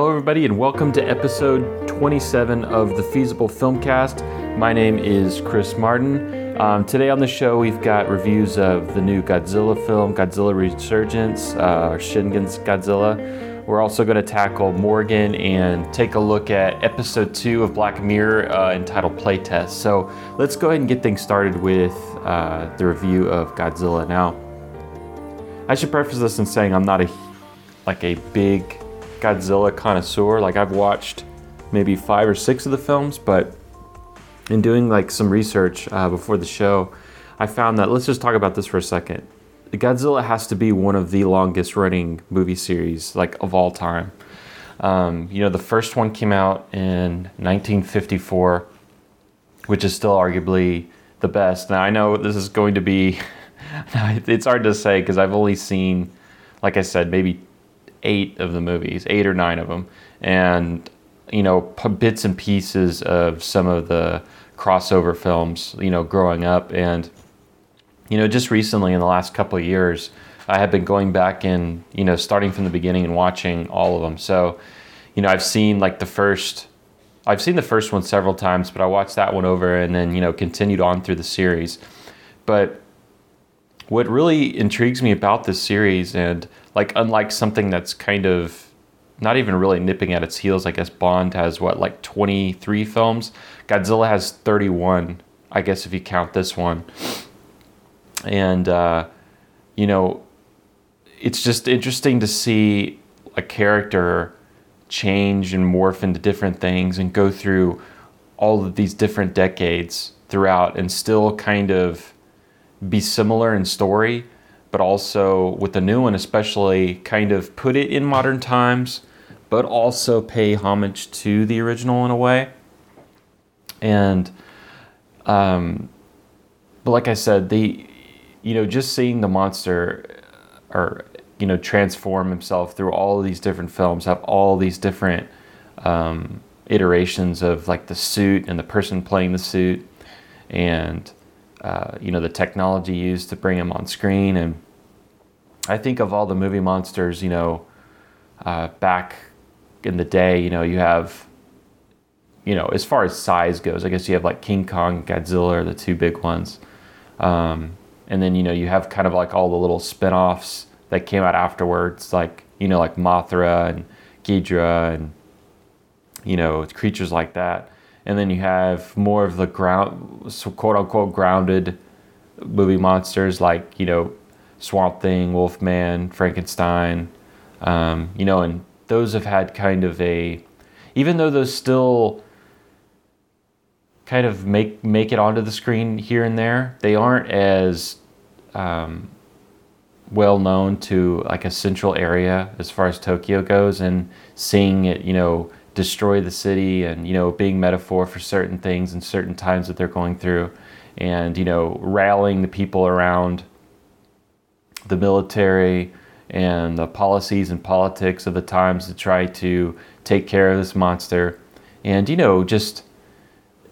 Hello, everybody, and welcome to episode 27 of the Feasible Filmcast. My name is Chris Martin. Um, today on the show, we've got reviews of the new Godzilla film, Godzilla Resurgence, uh, Shingen's Godzilla. We're also going to tackle Morgan and take a look at episode two of Black Mirror uh, entitled Playtest. So let's go ahead and get things started with uh, the review of Godzilla. Now, I should preface this in saying I'm not a like a big Godzilla connoisseur. Like I've watched maybe five or six of the films, but in doing like some research uh, before the show, I found that let's just talk about this for a second. Godzilla has to be one of the longest running movie series like of all time. Um, you know, the first one came out in 1954, which is still arguably the best. Now I know this is going to be, it's hard to say because I've only seen, like I said, maybe eight of the movies, eight or nine of them, and you know bits and pieces of some of the crossover films. You know, growing up, and you know, just recently in the last couple of years, I have been going back and you know starting from the beginning and watching all of them. So, you know, I've seen like the first. I've seen the first one several times, but I watched that one over and then, you know, continued on through the series. But what really intrigues me about this series and like unlike something that's kind of not even really nipping at its heels. I guess Bond has what like 23 films. Godzilla has 31. I guess if you count this one. And uh, you know, it's just interesting to see a character change and morph into different things and go through all of these different decades throughout and still kind of be similar in story but also with the new one, especially kind of put it in modern times, but also pay homage to the original in a way. And, um, but like I said, the, you know, just seeing the monster or, you know, transform himself through all these different films, have all these different um, iterations of like the suit and the person playing the suit and, uh, you know the technology used to bring him on screen. And i think of all the movie monsters you know uh, back in the day you know you have you know as far as size goes i guess you have like king kong godzilla are the two big ones. Um, and then you know you have kind of like all the little spin-offs that came out afterwards like you know like mothra and ghidorah and you know creatures like that and then you have more of the ground, quote unquote, grounded movie monsters like you know Swamp Thing, Wolfman, Frankenstein, um, you know, and those have had kind of a, even though those still kind of make make it onto the screen here and there, they aren't as um, well known to like a central area as far as Tokyo goes, and seeing it, you know destroy the city and you know being metaphor for certain things and certain times that they're going through and you know rallying the people around the military and the policies and politics of the times to try to take care of this monster. And you know just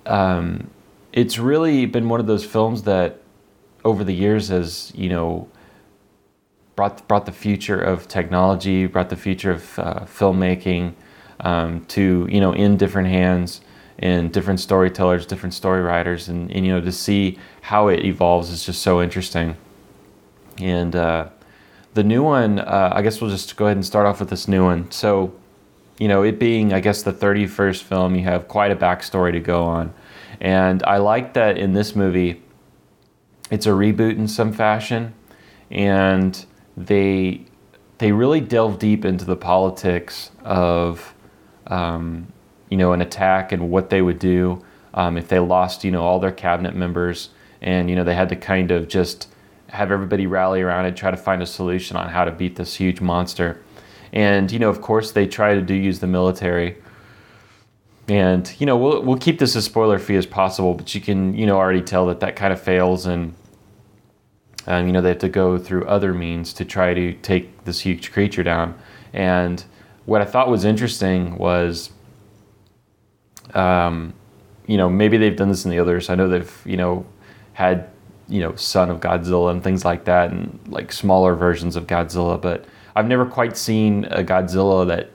um, it's really been one of those films that over the years has you know brought brought the future of technology brought the future of uh, filmmaking um, to you know in different hands and different storytellers, different story writers, and, and you know to see how it evolves is just so interesting. And uh, the new one, uh, I guess we'll just go ahead and start off with this new one. So, you know, it being I guess the 31st film, you have quite a backstory to go on, and I like that in this movie, it's a reboot in some fashion, and they they really delve deep into the politics of um, you know, an attack and what they would do um, if they lost, you know, all their cabinet members, and you know, they had to kind of just have everybody rally around and try to find a solution on how to beat this huge monster. And you know, of course, they try to do use the military. And you know, we'll we'll keep this as spoiler free as possible, but you can you know already tell that that kind of fails, and um, you know they have to go through other means to try to take this huge creature down. And what I thought was interesting was, um, you know, maybe they've done this in the others. I know they've, you know, had, you know, Son of Godzilla and things like that, and like smaller versions of Godzilla. But I've never quite seen a Godzilla that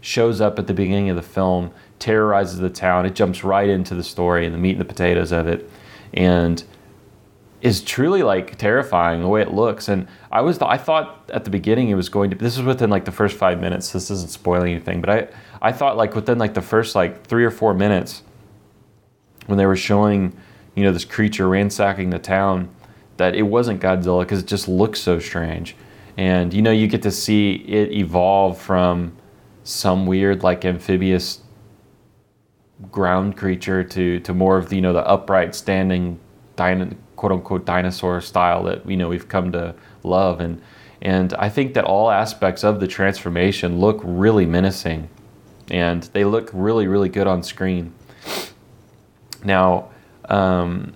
shows up at the beginning of the film, terrorizes the town. It jumps right into the story and the meat and the potatoes of it, and is truly like terrifying the way it looks. And I was I thought at the beginning it was going to. This was within like the first five minutes. This isn't spoiling anything, but I I thought like within like the first like three or four minutes when they were showing you know this creature ransacking the town that it wasn't Godzilla because it just looks so strange. And you know you get to see it evolve from some weird like amphibious ground creature to to more of the you know the upright standing quote unquote dinosaur style that you know we've come to love. And and I think that all aspects of the transformation look really menacing and they look really really good on screen. Now um,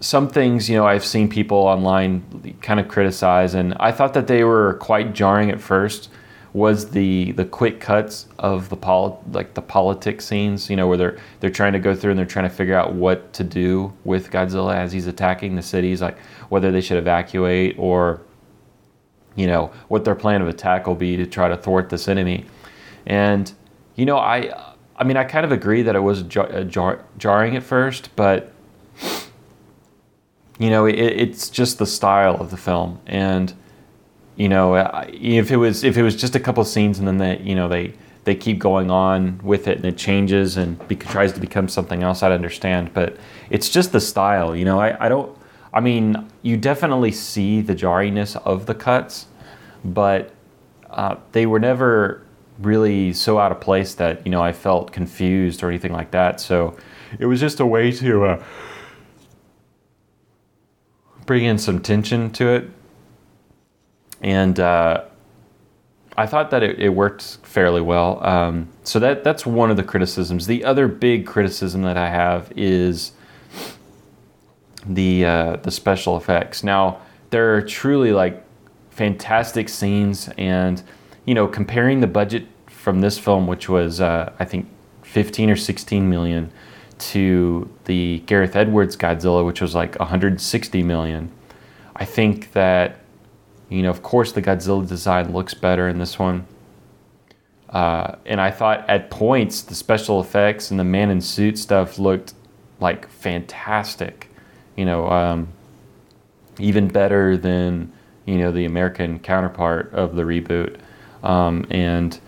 some things you know I've seen people online kind of criticize and I thought that they were quite jarring at first was the the quick cuts of the pol- like the politics scenes, you know, where they're they're trying to go through and they're trying to figure out what to do with Godzilla as he's attacking the cities, like whether they should evacuate or you know what their plan of attack will be to try to thwart this enemy. And you know, I I mean, I kind of agree that it was jar, uh, jar, jarring at first, but you know, it, it's just the style of the film and you know, if it was if it was just a couple of scenes and then they you know they they keep going on with it and it changes and be, tries to become something else, I'd understand. But it's just the style, you know. I, I don't. I mean, you definitely see the jarriness of the cuts, but uh, they were never really so out of place that you know I felt confused or anything like that. So it was just a way to uh, bring in some tension to it and uh, I thought that it, it, worked fairly well. Um, so that that's one of the criticisms. The other big criticism that I have is the uh, the special effects. Now there are truly like fantastic scenes, and you know comparing the budget from this film, which was uh, I think 15 or 16 million, to the Gareth Edwards Godzilla, which was like 160 million. I think that you know, of course, the Godzilla design looks better in this one. Uh, and I thought at points the special effects and the man in suit stuff looked like fantastic. You know, um, even better than you know the American counterpart of the reboot. Um, and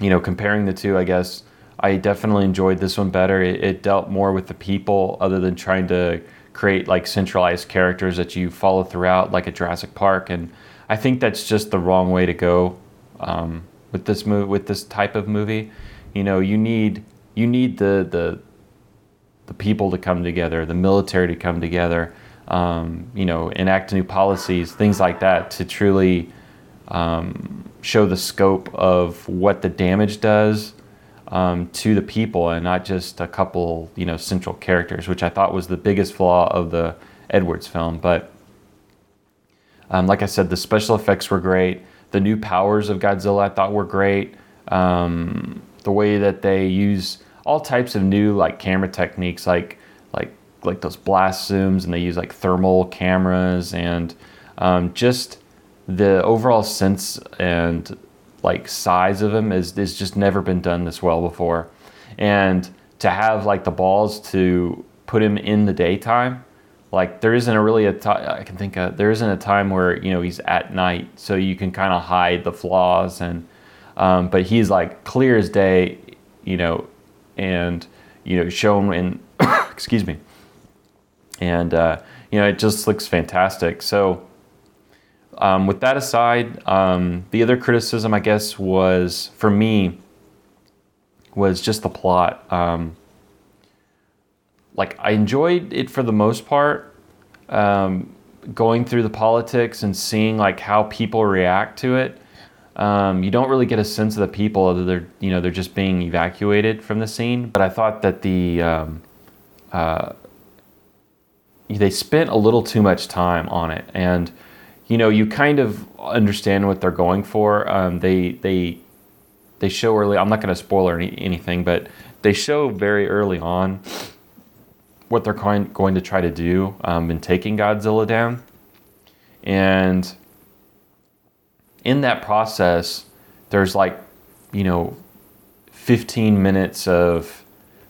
you know, comparing the two, I guess I definitely enjoyed this one better. It, it dealt more with the people, other than trying to create like centralized characters that you follow throughout, like a Jurassic Park. And I think that's just the wrong way to go um, with this movie, with this type of movie. You know, you need you need the the the people to come together, the military to come together. Um, you know, enact new policies, things like that, to truly um, show the scope of what the damage does um, to the people and not just a couple, you know, central characters, which I thought was the biggest flaw of the Edwards film. But um, like I said, the special effects were great. The new powers of Godzilla I thought were great. Um, the way that they use all types of new like camera techniques, like like like those blast zooms, and they use like thermal cameras, and um, just the overall sense and like size of him is is just never been done this well before, and to have like the balls to put him in the daytime, like there isn't a really a time I can think of there isn't a time where you know he's at night, so you can kind of hide the flaws and, um, but he's like clear as day, you know, and you know shown in excuse me, and uh, you know it just looks fantastic. So um, with that aside, um, the other criticism, I guess, was for me was just the plot. Um, like I enjoyed it for the most part, um, going through the politics and seeing like how people react to it. Um, you don't really get a sense of the people other they're you know they're just being evacuated from the scene. But I thought that the um, uh, they spent a little too much time on it and you know, you kind of understand what they're going for. Um, they they they show early. I'm not going to spoil any, anything, but they show very early on what they're going, going to try to do um, in taking Godzilla down, and in that process, there's like you know, 15 minutes of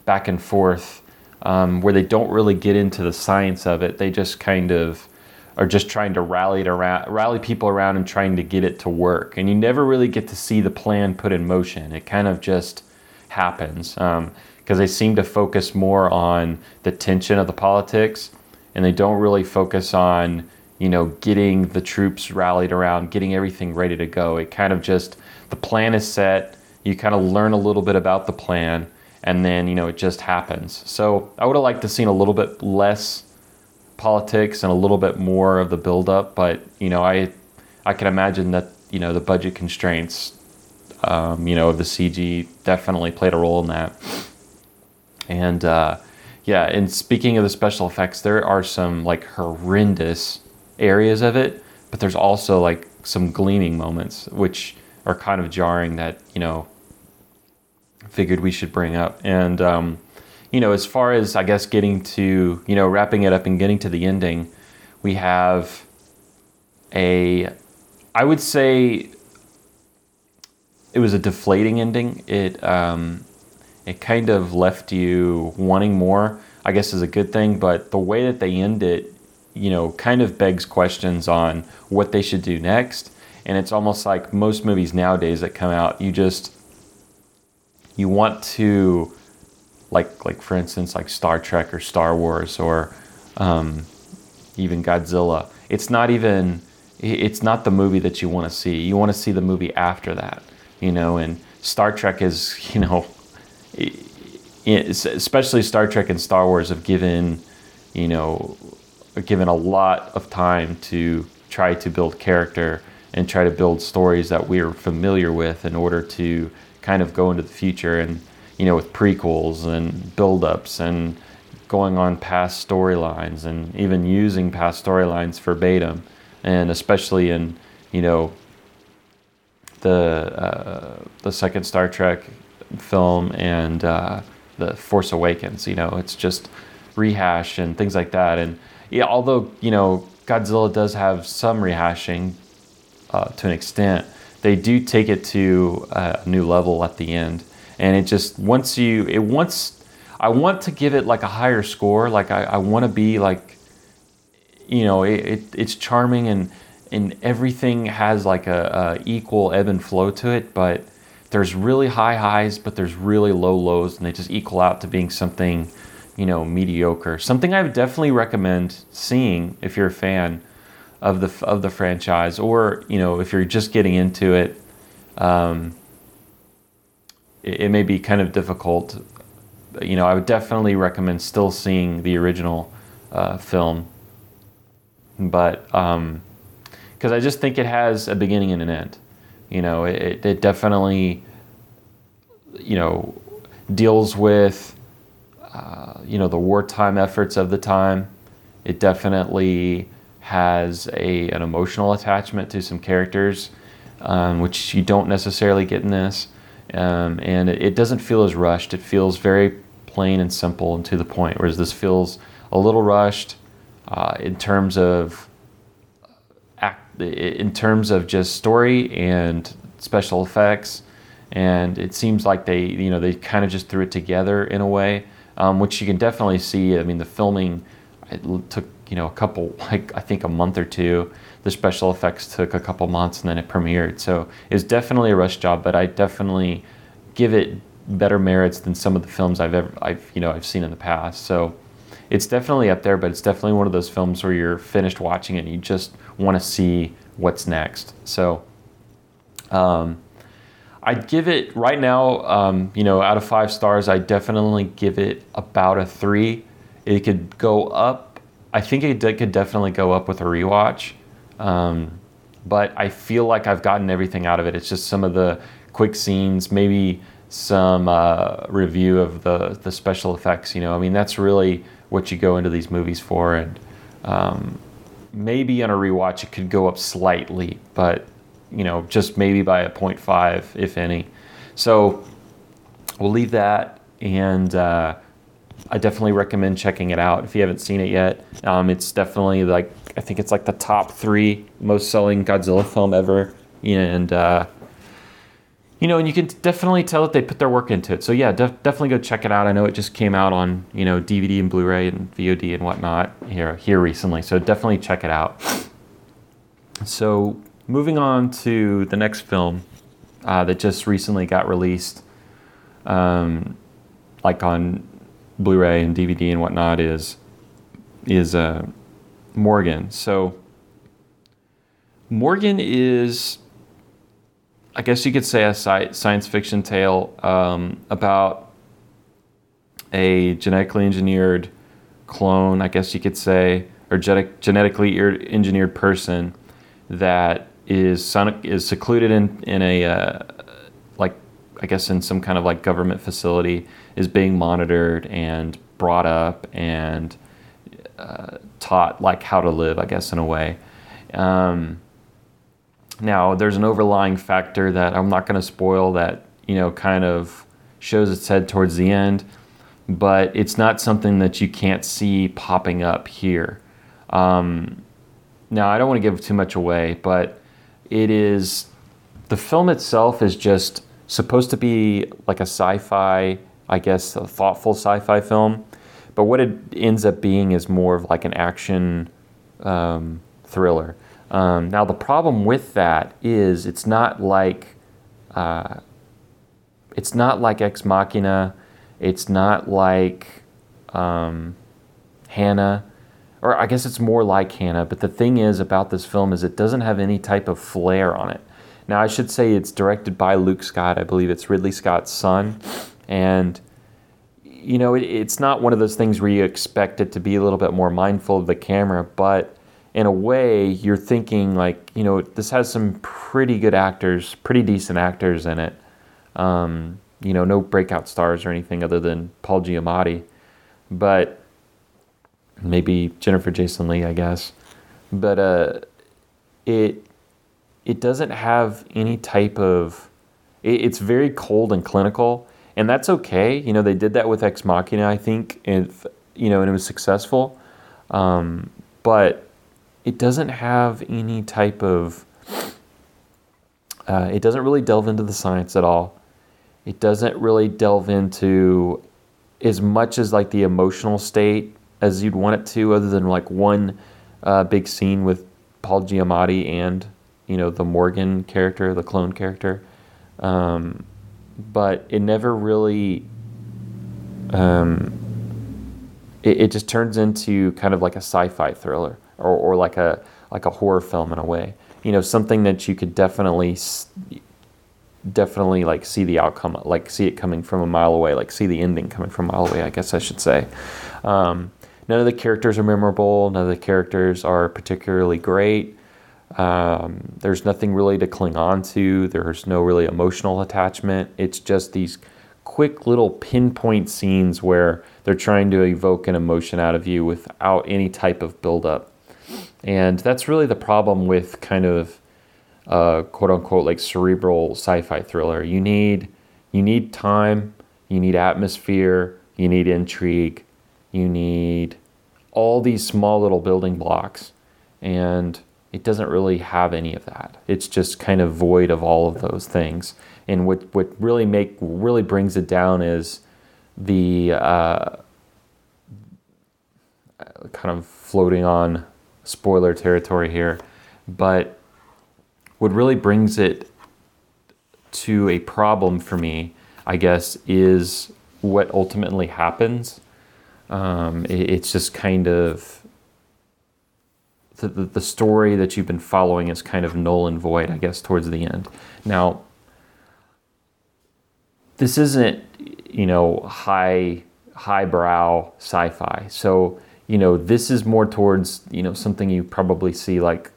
back and forth um, where they don't really get into the science of it. They just kind of are just trying to rally it around, rally people around and trying to get it to work. And you never really get to see the plan put in motion. It kind of just happens because um, they seem to focus more on the tension of the politics and they don't really focus on you know getting the troops rallied around getting everything ready to go it kind of just the plan is set you kind of learn a little bit about the plan and then you know it just happens so i would have liked to seen a little bit less politics and a little bit more of the buildup but you know i i can imagine that you know the budget constraints um, you know of the cg definitely played a role in that and uh, yeah and speaking of the special effects there are some like horrendous areas of it but there's also like some gleaming moments which are kind of jarring that you know figured we should bring up. And um, you know, as far as I guess getting to you know wrapping it up and getting to the ending, we have a I would say it was a deflating ending. It um, it kind of left you wanting more. I guess is a good thing, but the way that they end it, you know, kind of begs questions on what they should do next. And it's almost like most movies nowadays that come out, you just you want to like like for instance like Star Trek or Star Wars or um, even Godzilla. It's not even it's not the movie that you want to see. You want to see the movie after that, you know. And Star Trek is you know, especially Star Trek and Star Wars have given you know given a lot of time to try to build character and try to build stories that we're familiar with in order to kind of go into the future and you know with prequels and build-ups and going on past storylines and even using past storylines verbatim and especially in you know the uh, the second Star Trek film and uh, the Force Awakens you know it's just rehash and things like that and yeah although you know Godzilla does have some rehashing uh, to an extent they do take it to a new level at the end. And it just once you it wants I want to give it like a higher score. Like I, I want to be like you know it, it, it's charming and and everything has like a, a equal ebb and flow to it, but there's really high highs, but there's really low lows, and they just equal out to being something, you know, mediocre. Something I would definitely recommend seeing if you're a fan of the of the franchise, or you know, if you're just getting into it, um, it, it, may be kind of difficult. You know, I would definitely recommend still seeing the original uh, film, but because um, I just think it has a beginning and an end. You know, it, it definitely, you know, deals with, uh, you know, the wartime efforts of the time. It definitely has a, an emotional attachment to some characters, um, which you don't necessarily get in this. Um, and it, doesn't feel as rushed. It feels very plain and simple and to the point, whereas this feels a little rushed uh, in terms of act, in terms of just story and special effects. And it seems like they, you know, they kind of just threw it together in a way, um, which you can definitely see. I mean, the filming it took you know a couple like I think a month or two. The special effects took a couple months and then it premiered. So it was definitely a rush job, but I definitely give it better merits than some of the films I've ever I've you know I've seen in the past. So it's definitely up there, but it's definitely one of those films where you're finished watching it and you just want to see what's next. So um, I'd give it right now, um, you know, out of five stars, I definitely give it about a three. It could go up I think it could definitely go up with a rewatch. Um, but I feel like I've gotten everything out of it. It's just some of the quick scenes, maybe some uh, review of the the special effects. You know, I mean, that's really what you go into these movies for, and um, maybe on a rewatch it could go up slightly, but you know, just maybe by a 0.5, if any. So we'll leave that and. Uh, I definitely recommend checking it out if you haven't seen it yet. Um, it's definitely like I think it's like the top three most selling Godzilla film ever, and uh, you know, and you can definitely tell that they put their work into it. So yeah, def- definitely go check it out. I know it just came out on you know DVD and Blu-ray and VOD and whatnot here here recently. So definitely check it out. So moving on to the next film uh, that just recently got released, um, like on Blu-ray and DVD and whatnot, is is uh, Morgan. So Morgan is I guess you could say a sci- science fiction tale um, about a genetically engineered clone, I guess you could say, or genetic, genetically engineered person that is is secluded in in a uh, like I guess in some kind of like government facility is being monitored and brought up and uh, taught like how to live, I guess in a way. Um, now, there's an overlying factor that I'm not going to spoil that, you know, kind of shows its head towards the end, but it's not something that you can't see popping up here. Um, now, I don't want to give too much away, but it is the film itself is just supposed to be like a sci fi, I guess, a thoughtful sci fi film. But what it ends up being is more of like an action um, thriller. Um, now, the problem with that is it's not like uh, it's not like Ex Machina, it's not like um, Hanna, or I guess it's more like Hannah. But the thing is about this film is it doesn't have any type of flair on it. Now, I should say it's directed by Luke Scott. I believe it's Ridley Scott's son, and you know it, it's not one of those things where you expect it to be a little bit more mindful of the camera, but in a way, you're thinking like, you know, this has some pretty good actors, pretty decent actors in it. Um, you know, no breakout stars or anything other than Paul Giamatti, but maybe Jennifer Jason Leigh, I guess. But uh, it it doesn't have any type of. It, it's very cold and clinical, and that's okay. You know, they did that with Ex Machina, I think, and you know, and it was successful. Um, but it doesn't have any type of uh, it doesn't really delve into the science at all it doesn't really delve into as much as like the emotional state as you'd want it to other than like one uh, big scene with paul giamatti and you know the morgan character the clone character um, but it never really um, it, it just turns into kind of like a sci-fi thriller or, or like a like a horror film in a way. You know, something that you could definitely definitely like see the outcome, like see it coming from a mile away, like see the ending coming from a mile away. I guess I should say. Um, none of the characters are memorable. None of the characters are particularly great. Um, there's nothing really to cling on to. There's no really emotional attachment. It's just these quick little pinpoint scenes where they're trying to evoke an emotion out of you without any type of buildup. And that's really the problem with kind of uh, quote unquote like cerebral sci-fi thriller. You need you need time, you need atmosphere, you need intrigue, you need all these small little building blocks, and it doesn't really have any of that. It's just kind of void of all of those things. And what what really make really brings it down is the uh, kind of floating on spoiler territory here, but what really brings it to a problem for me, I guess, is what ultimately happens. Um, it, it's just kind of the, the, story that you've been following is kind of null and void, I guess, towards the end. Now, this isn't, you know, high highbrow sci-fi. So you know, this is more towards you know something you probably see like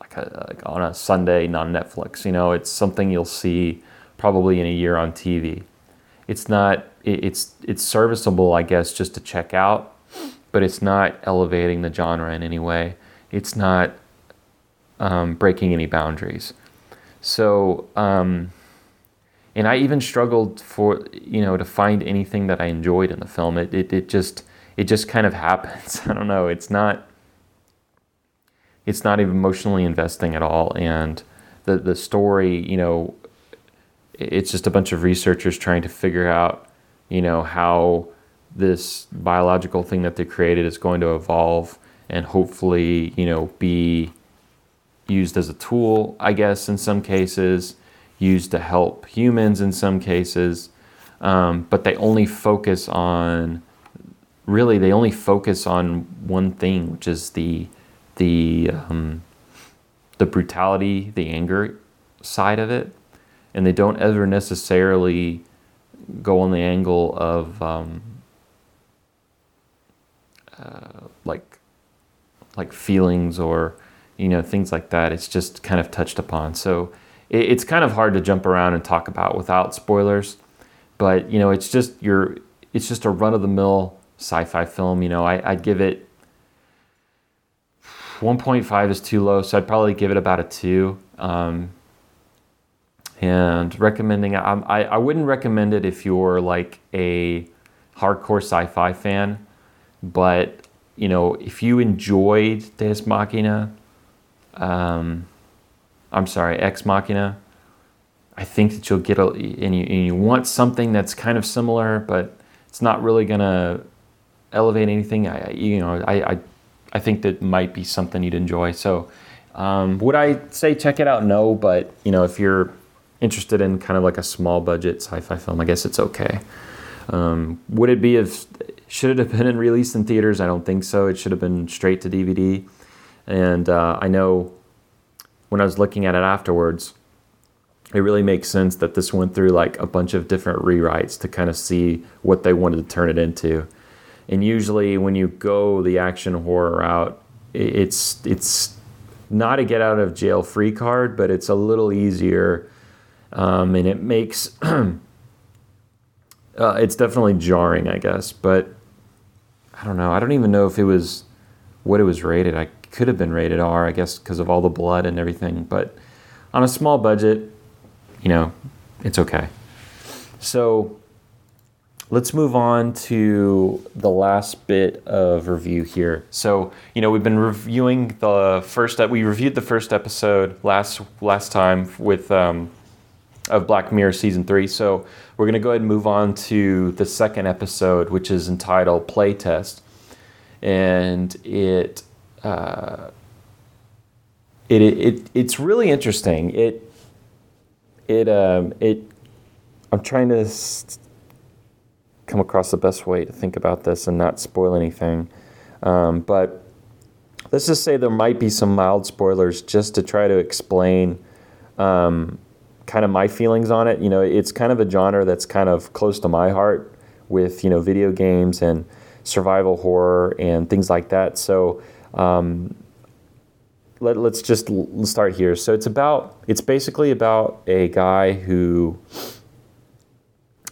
like, a, like on a Sunday on Netflix. You know, it's something you'll see probably in a year on TV. It's not it, it's it's serviceable, I guess, just to check out, but it's not elevating the genre in any way. It's not um, breaking any boundaries. So. Um, and I even struggled for you know to find anything that I enjoyed in the film. It it, it just it just kind of happens. I don't know. It's not it's not even emotionally investing at all and the the story, you know, it's just a bunch of researchers trying to figure out, you know, how this biological thing that they created is going to evolve and hopefully, you know, be used as a tool, I guess, in some cases, used to help humans in some cases. Um, but they only focus on, really, they only focus on one thing, which is the, the, um, the brutality, the anger side of it. And they don't ever necessarily go on the angle of, um, uh, like, like feelings or you know things like that. It's just kind of touched upon. So it, it's kind of hard to jump around and talk about without spoilers. But you know, it's just your it's just a run of the mill sci-fi film. You know, I, I'd give it 1.5 is too low, so I'd probably give it about a two. Um, and recommending, I, I, I wouldn't recommend it if you're like a hardcore sci-fi fan, but you know, if you enjoyed Deus Machina, um, I'm sorry, Ex Machina, I think that you'll get a, and you, and you want something that's kind of similar, but it's not really gonna elevate anything. I, you know, I, I, I think that might be something you'd enjoy. So, um, would I say check it out? No, but you know, if you're interested in kind of like a small budget sci-fi film, I guess it's okay. Um, would it be if should it have been released in theaters? I don't think so. It should have been straight to DVD. And uh, I know when I was looking at it afterwards, it really makes sense that this went through like a bunch of different rewrites to kind of see what they wanted to turn it into. And usually, when you go the action horror route, it's it's not a get out of jail free card, but it's a little easier, um, and it makes uh, it's definitely jarring, I guess. But I don't know. I don't even know if it was what it was rated. I could have been rated R, I guess, because of all the blood and everything. But on a small budget, you know, it's okay. So let's move on to the last bit of review here. So, you know, we've been reviewing the first. We reviewed the first episode last last time with um, of Black Mirror season three. So we're gonna go ahead and move on to the second episode, which is entitled Playtest, and it uh, it, it it's really interesting. It it um, it I'm trying to come across the best way to think about this and not spoil anything. Um, but let's just say there might be some mild spoilers just to try to explain um, kind of my feelings on it. You know, it's kind of a genre that's kind of close to my heart with you know video games and survival horror and things like that. So um, let, us just let's start here. So it's about it's basically about a guy who,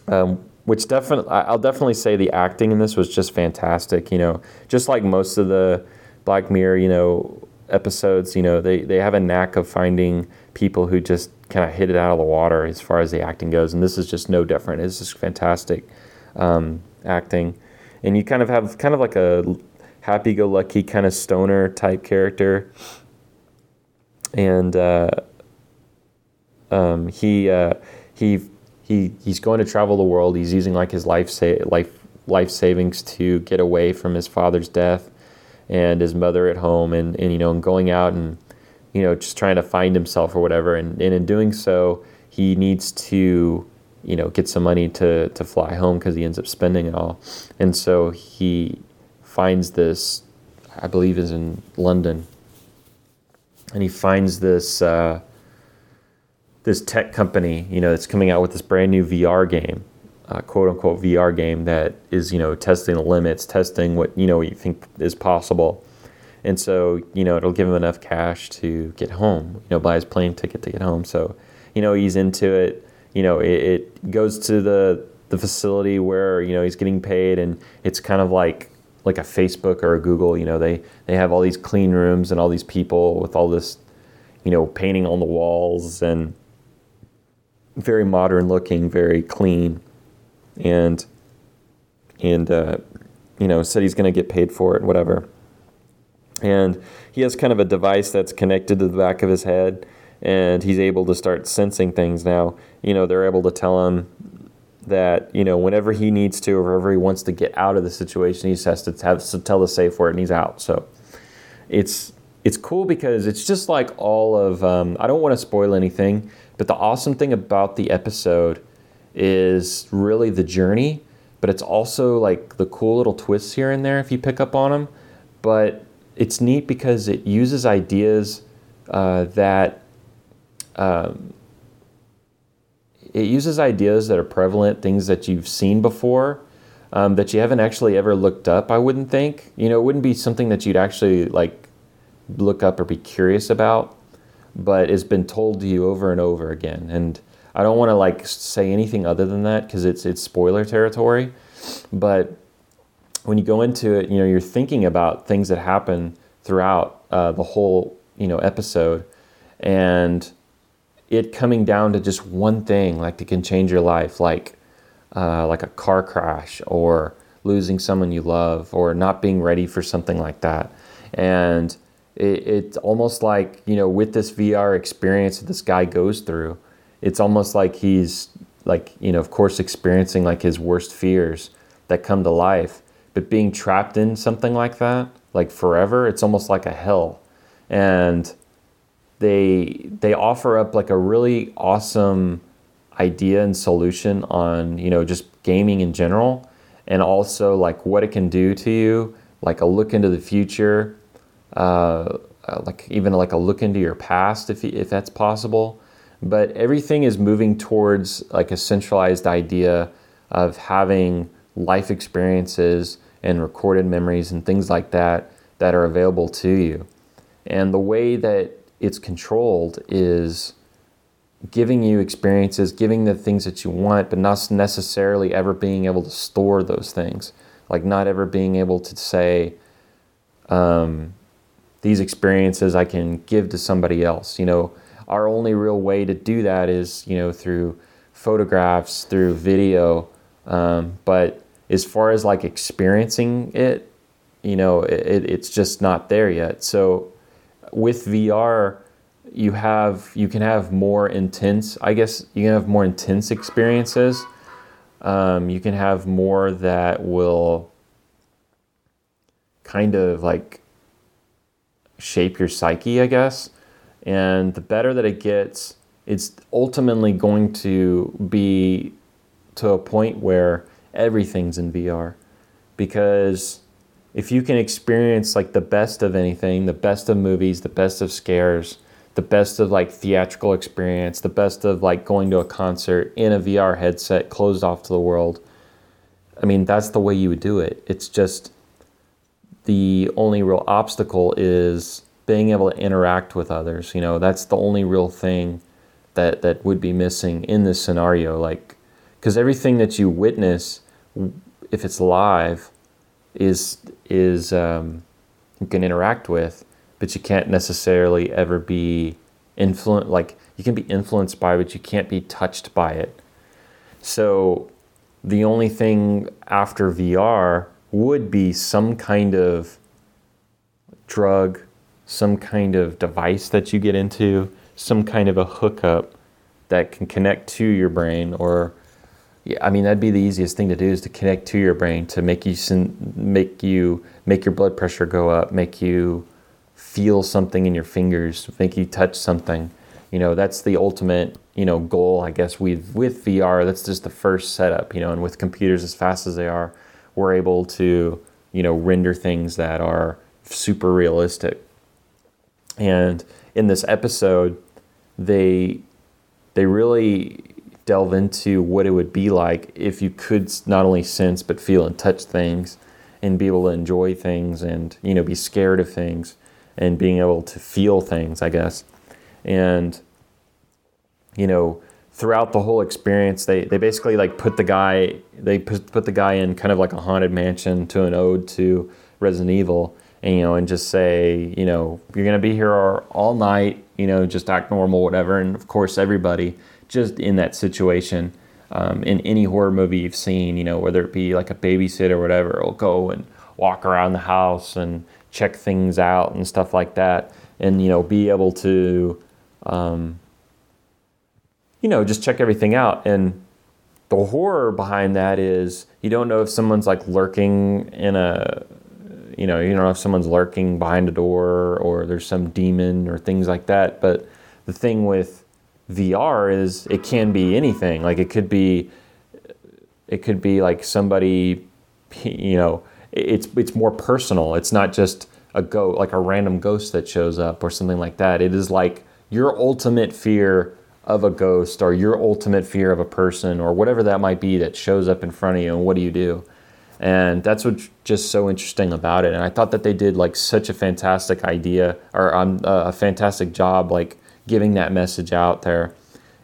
um, which definitely I'll definitely say the acting in this was just fantastic. You know, just like most of the Black Mirror, you know, episodes, you know, they they have a knack of finding people who just kind of hit it out of the water as far as the acting goes, and this is just no different. It's just fantastic um, acting, and you kind of have kind of like a happy-go-lucky kind of stoner type character, and uh, um, he uh, he he he's going to travel the world. He's using like his life sa- life life savings to get away from his father's death and his mother at home, and and you know, and going out and you know just trying to find himself or whatever. And, and in doing so, he needs to you know get some money to to fly home because he ends up spending it all. And so he finds this, I believe is in London, and he finds this uh, this tech company, you know, that's coming out with this brand new VR game, uh, quote unquote VR game that is, you know, testing the limits, testing what you know you think is possible, and so you know it'll give him enough cash to get home, you know, buy his plane ticket to get home. So, you know, he's into it. You know, it, it goes to the the facility where you know he's getting paid, and it's kind of like like a Facebook or a Google, you know, they, they have all these clean rooms and all these people with all this, you know, painting on the walls and very modern looking, very clean. And, and, uh, you know, said he's to get paid for it, whatever. And he has kind of a device that's connected to the back of his head. and he's able to start sensing things now. You know, they're able to tell him that you know whenever he needs to or whenever he wants to get out of the situation, he just has to have to tell the safe word and he's out. So it's it's cool because it's just like all of um, I don't want to spoil anything, but the awesome thing about the episode is really the journey, but it's also like the cool little twists here and there if you pick up on them. But it's neat because it uses ideas uh, that um, it uses ideas that are prevalent, things that you've seen before, um, that you haven't actually ever looked up. I wouldn't think. You know, it wouldn't be something that you'd actually like look up or be curious about, but it's been told to you over and over again. And I don't want to like say anything other than that because it's it's spoiler territory. But when you go into it, you know, you're thinking about things that happen throughout uh, the whole you know episode, and it coming down to just one thing like it can change your life like uh, like a car crash or losing someone you love or not being ready for something like that. And it, it's almost like you know with this vr experience that this guy goes through it's almost like he's like you know of course experiencing like his worst fears that come to life but being trapped in something like that like forever it's almost like a hell. And they they offer up like a really awesome idea and solution on you know just gaming in general and also like what it can do to you like a look into the future uh, uh like even like a look into your past if, if that's possible. But everything is moving towards like a centralized idea of having life experiences and recorded memories and things like that that are available to you and the way that it's controlled is giving you experiences, giving the things that you want, but not necessarily ever being able to store those things. Like not ever being able to say, um, these experiences I can give to somebody else. You know, our only real way to do that is, you know, through photographs, through video. Um, but as far as like experiencing it, you know, it, it's just not there yet. So with VR, you have you can have more intense. I guess you can have more intense experiences. Um, you can have more that will kind of like shape your psyche, I guess. And the better that it gets, it's ultimately going to be to a point where everything's in VR because if you can experience like the best of anything, the best of movies, the best of scares, the best of like theatrical experience, the best of like going to a concert in a VR headset closed off to the world. I mean, that's the way you would do it. It's just the only real obstacle is being able to interact with others. You know, that's the only real thing that that would be missing in this scenario like cuz everything that you witness if it's live is is um, you can interact with, but you can't necessarily ever be influenced. Like you can be influenced by, but you can't be touched by it. So the only thing after VR would be some kind of drug, some kind of device that you get into, some kind of a hookup that can connect to your brain or yeah, I mean that'd be the easiest thing to do is to connect to your brain to make you make you make your blood pressure go up, make you feel something in your fingers, make you touch something. You know, that's the ultimate, you know, goal I guess with with VR. That's just the first setup, you know, and with computers as fast as they are, we're able to, you know, render things that are super realistic. And in this episode, they they really delve into what it would be like if you could not only sense but feel and touch things and be able to enjoy things and you know be scared of things and being able to feel things i guess. And you know throughout the whole experience they, they basically like put the guy they put, put the guy in kind of like a haunted mansion to an ode to resident evil and you know and just say you know you're going to be here all night you know just act normal whatever and of course everybody just in that situation. Um, in any horror movie you've seen, you know, whether it be like a babysitter or whatever, will go and walk around the house and check things out and stuff like that, and you know, be able to um, you know, just check everything out. And the horror behind that is you don't know if someone's like lurking in a, you know, you don't know if someone's lurking behind a door or there's some demon or things like that. But the thing with VR is it can be anything. Like it could be, it could be like somebody, you know, it's it's more personal. It's not just a go like a random ghost that shows up or something like that. It is like your ultimate fear of a ghost or your ultimate fear of a person or whatever that might be that shows up in front of you and what do you do? And that's what's just so interesting about it. And I thought that they did like such a fantastic idea or um, a fantastic job like giving that message out there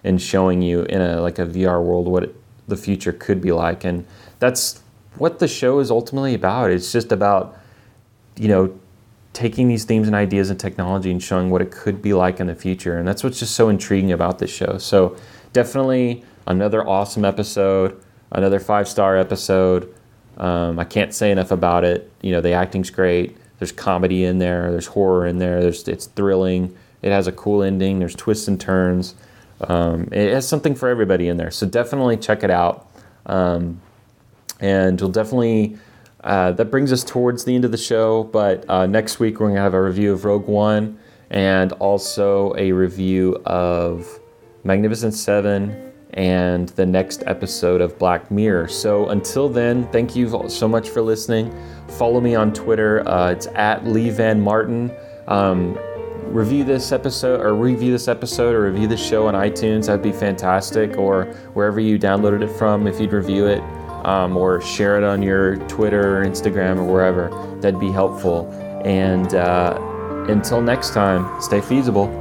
and showing you in a like a VR world what it, the future could be like. And that's what the show is ultimately about. It's just about you know taking these themes and ideas and technology and showing what it could be like in the future. And that's what's just so intriguing about this show. So definitely another awesome episode, another five star episode. Um, I can't say enough about it. You know, the acting's great. There's comedy in there. There's horror in there. There's it's thrilling. It has a cool ending. There's twists and turns. Um, it has something for everybody in there. So definitely check it out. Um, and you'll definitely uh, that brings us towards the end of the show, but uh, next week we're going to have a review of Rogue One and also a review of Magnificent Seven and the next episode of Black Mirror. So until then, thank you so much for listening. Follow me on Twitter. Uh, it's at Lee Van Martin. Um, review this episode or review this episode or review the show on iTunes. That'd be fantastic. Or wherever you downloaded it from, if you'd review it um, or share it on your Twitter or Instagram or wherever. That'd be helpful. And uh, until next time, stay feasible.